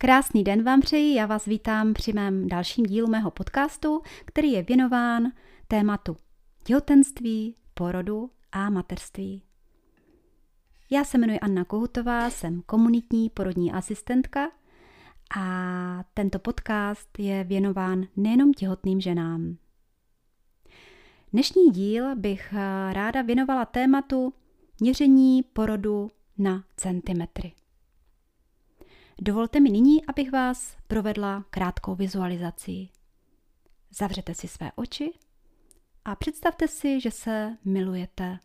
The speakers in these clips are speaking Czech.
Krásný den vám přeji, já vás vítám při mém dalším dílu mého podcastu, který je věnován tématu těhotenství, porodu a materství. Já se jmenuji Anna Kohutová, jsem komunitní porodní asistentka a tento podcast je věnován nejenom těhotným ženám. Dnešní díl bych ráda věnovala tématu měření porodu na centimetry. Dovolte mi nyní, abych vás provedla krátkou vizualizací. Zavřete si své oči a představte si, že se milujete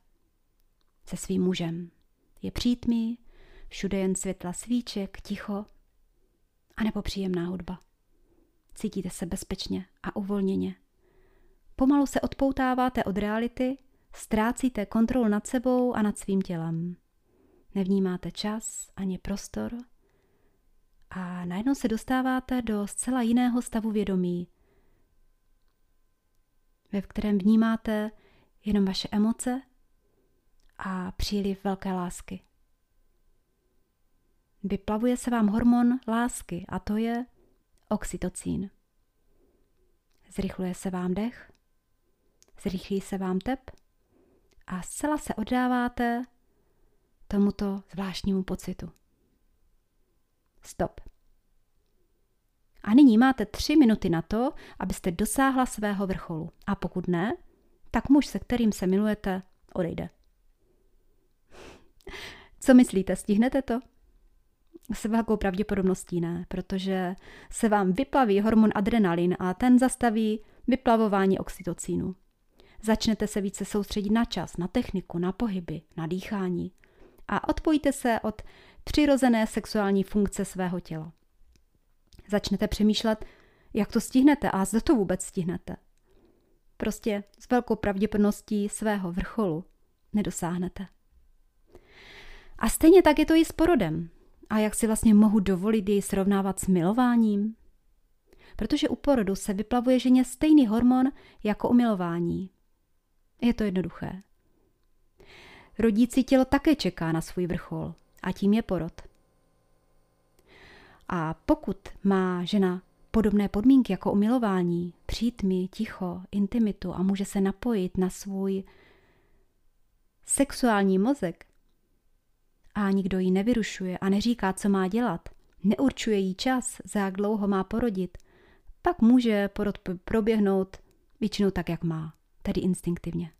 se svým mužem. Je přítmí, všude jen světla svíček, ticho, anebo příjemná hudba. Cítíte se bezpečně a uvolněně. Pomalu se odpoutáváte od reality, ztrácíte kontrolu nad sebou a nad svým tělem. Nevnímáte čas ani prostor a najednou se dostáváte do zcela jiného stavu vědomí, ve kterém vnímáte jenom vaše emoce a příliv velké lásky. Vyplavuje se vám hormon lásky a to je oxytocín. Zrychluje se vám dech, zrychlí se vám tep a zcela se oddáváte tomuto zvláštnímu pocitu. Stop. A nyní máte tři minuty na to, abyste dosáhla svého vrcholu. A pokud ne, tak muž, se kterým se milujete, odejde. Co myslíte, stihnete to? S velkou pravděpodobností ne, protože se vám vyplaví hormon adrenalin a ten zastaví vyplavování oxytocínu. Začnete se více soustředit na čas, na techniku, na pohyby, na dýchání a odpojíte se od přirozené sexuální funkce svého těla. Začnete přemýšlet, jak to stihnete a zda to vůbec stihnete. Prostě s velkou pravděpodobností svého vrcholu nedosáhnete. A stejně tak je to i s porodem. A jak si vlastně mohu dovolit jej srovnávat s milováním? Protože u porodu se vyplavuje ženě stejný hormon jako u milování. Je to jednoduché. Rodící tělo také čeká na svůj vrchol a tím je porod. A pokud má žena podobné podmínky jako umilování, přítmi, ticho, intimitu a může se napojit na svůj sexuální mozek a nikdo ji nevyrušuje a neříká, co má dělat, neurčuje jí čas, za jak dlouho má porodit, pak může porod proběhnout většinou tak, jak má, tedy instinktivně.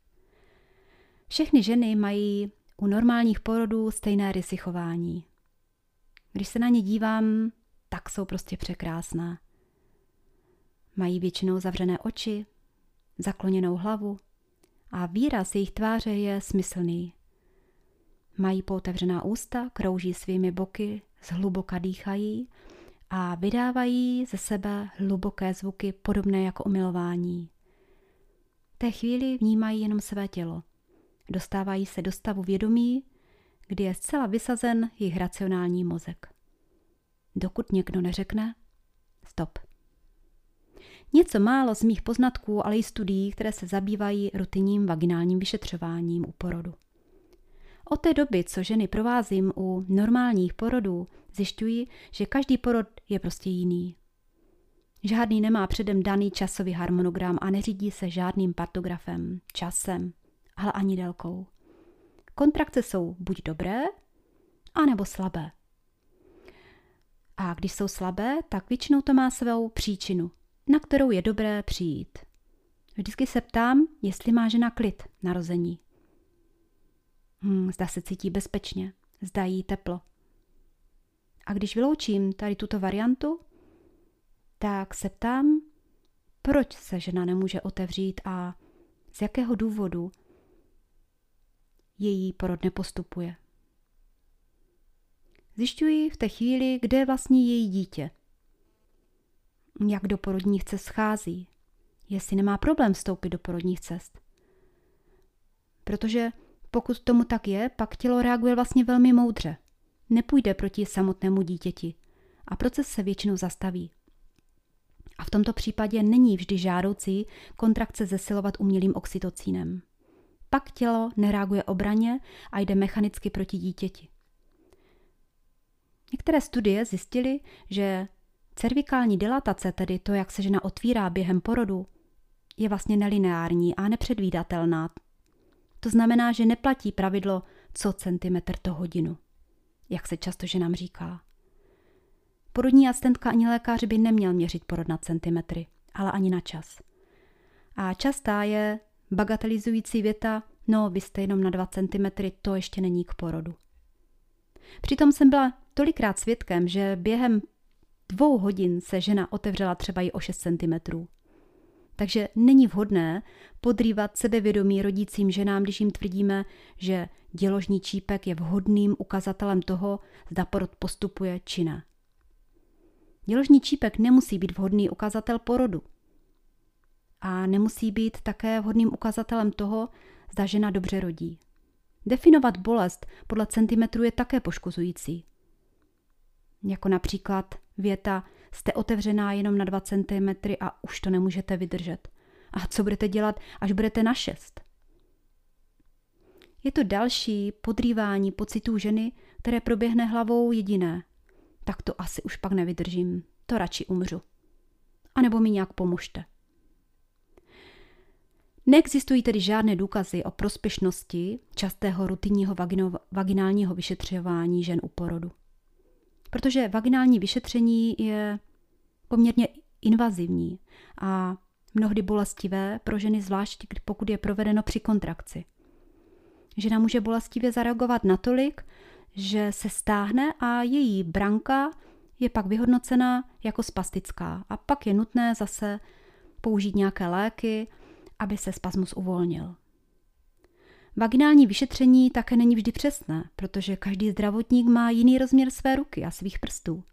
Všechny ženy mají u normálních porodů stejné rysy chování. Když se na ně dívám, tak jsou prostě překrásná. Mají většinou zavřené oči, zakloněnou hlavu a výraz jejich tváře je smyslný. Mají pootevřená ústa, krouží svými boky, zhluboka dýchají a vydávají ze sebe hluboké zvuky podobné jako umilování. V té chvíli vnímají jenom své tělo. Dostávají se do stavu vědomí, kdy je zcela vysazen jejich racionální mozek dokud někdo neřekne stop. Něco málo z mých poznatků, ale i studií, které se zabývají rutinním vaginálním vyšetřováním u porodu. Od té doby, co ženy provázím u normálních porodů, zjišťuji, že každý porod je prostě jiný. Žádný nemá předem daný časový harmonogram a neřídí se žádným partografem, časem, ale ani délkou. Kontrakce jsou buď dobré, anebo slabé. A když jsou slabé, tak většinou to má svou příčinu, na kterou je dobré přijít. Vždycky se ptám, jestli má žena klid narození. Hmm, zda se cítí bezpečně, zda jí teplo. A když vyloučím tady tuto variantu, tak se ptám, proč se žena nemůže otevřít a z jakého důvodu její porod nepostupuje. Zjišťuji v té chvíli, kde je vlastně její dítě. Jak do porodních cest schází. Jestli nemá problém vstoupit do porodních cest. Protože pokud tomu tak je, pak tělo reaguje vlastně velmi moudře. Nepůjde proti samotnému dítěti a proces se většinou zastaví. A v tomto případě není vždy žádoucí kontrakce zesilovat umělým oxytocínem. Pak tělo nereaguje obraně a jde mechanicky proti dítěti. Některé studie zjistily, že cervikální dilatace, tedy to, jak se žena otvírá během porodu, je vlastně nelineární a nepředvídatelná. To znamená, že neplatí pravidlo co centimetr to hodinu, jak se často ženám říká. Porodní asistentka ani lékař by neměl měřit porod na centimetry, ale ani na čas. A častá je bagatelizující věta, no vy jste jenom na 2 cm, to ještě není k porodu. Přitom jsem byla tolikrát svědkem, že během dvou hodin se žena otevřela třeba i o 6 cm. Takže není vhodné podrývat sebevědomí rodícím ženám, když jim tvrdíme, že děložní čípek je vhodným ukazatelem toho, zda porod postupuje či ne. Děložní čípek nemusí být vhodný ukazatel porodu. A nemusí být také vhodným ukazatelem toho, zda žena dobře rodí. Definovat bolest podle centimetru je také poškozující. Jako například věta jste otevřená jenom na 2 cm a už to nemůžete vydržet. A co budete dělat, až budete na 6? Je to další podrývání pocitů ženy, které proběhne hlavou jediné. Tak to asi už pak nevydržím, to radši umřu. A nebo mi nějak pomožte. Neexistují tedy žádné důkazy o prospěšnosti častého rutinního vagino- vaginálního vyšetřování žen u porodu. Protože vaginální vyšetření je poměrně invazivní a mnohdy bolestivé pro ženy, zvlášť pokud je provedeno při kontrakci. Žena může bolestivě zareagovat natolik, že se stáhne a její branka je pak vyhodnocena jako spastická a pak je nutné zase použít nějaké léky, aby se spasmus uvolnil. Vaginální vyšetření také není vždy přesné, protože každý zdravotník má jiný rozměr své ruky a svých prstů.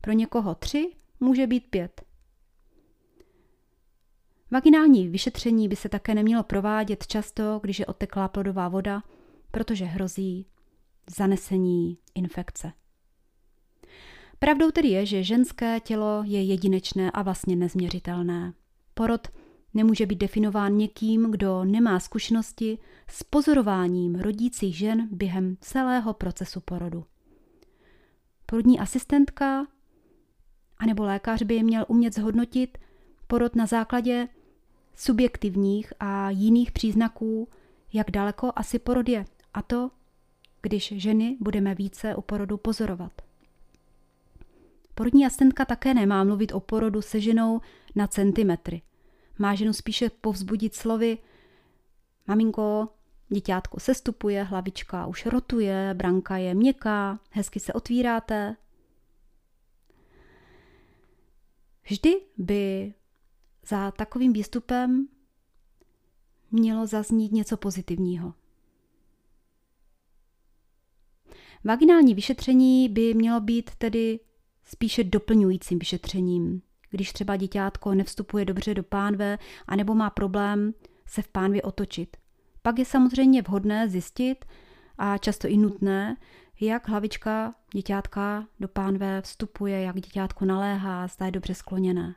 Pro někoho tři může být pět. Vaginální vyšetření by se také nemělo provádět často, když je oteklá plodová voda, protože hrozí zanesení infekce. Pravdou tedy je, že ženské tělo je jedinečné a vlastně nezměřitelné. Porod nemůže být definován někým, kdo nemá zkušenosti s pozorováním rodících žen během celého procesu porodu. Porodní asistentka anebo lékař by měl umět zhodnotit porod na základě subjektivních a jiných příznaků, jak daleko asi porod je. A to, když ženy budeme více u porodu pozorovat. Porodní asistentka také nemá mluvit o porodu se ženou na centimetry – má ženu spíše povzbudit slovy Maminko, děťátko sestupuje, hlavička už rotuje, branka je měkká, hezky se otvíráte. Vždy by za takovým výstupem mělo zaznít něco pozitivního. Vaginální vyšetření by mělo být tedy spíše doplňujícím vyšetřením, když třeba děťátko nevstupuje dobře do pánve anebo má problém se v pánvi otočit. Pak je samozřejmě vhodné zjistit a často i nutné, jak hlavička děťátka do pánve vstupuje, jak děťátko naléhá, zda je dobře skloněné.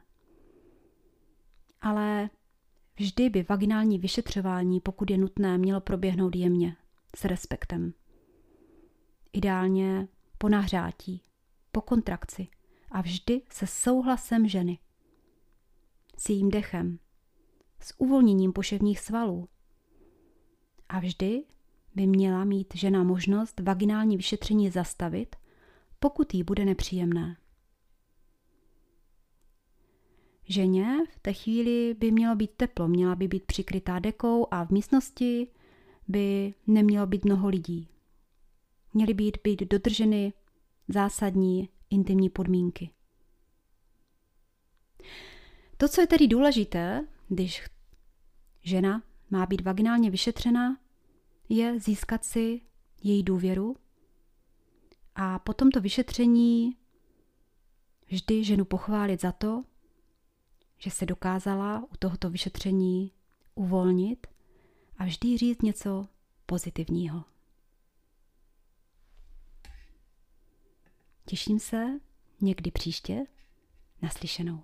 Ale vždy by vaginální vyšetřování, pokud je nutné, mělo proběhnout jemně, s respektem. Ideálně po nahřátí, po kontrakci, a vždy se souhlasem ženy. S jejím dechem, s uvolněním poševních svalů. A vždy by měla mít žena možnost vaginální vyšetření zastavit, pokud jí bude nepříjemné. Ženě v té chvíli by mělo být teplo, měla by být přikrytá dekou a v místnosti by nemělo být mnoho lidí. Měly být být dodrženy zásadní intimní podmínky. To, co je tedy důležité, když žena má být vaginálně vyšetřena, je získat si její důvěru a po tomto vyšetření vždy ženu pochválit za to, že se dokázala u tohoto vyšetření uvolnit a vždy říct něco pozitivního. Těším se někdy příště naslyšenou.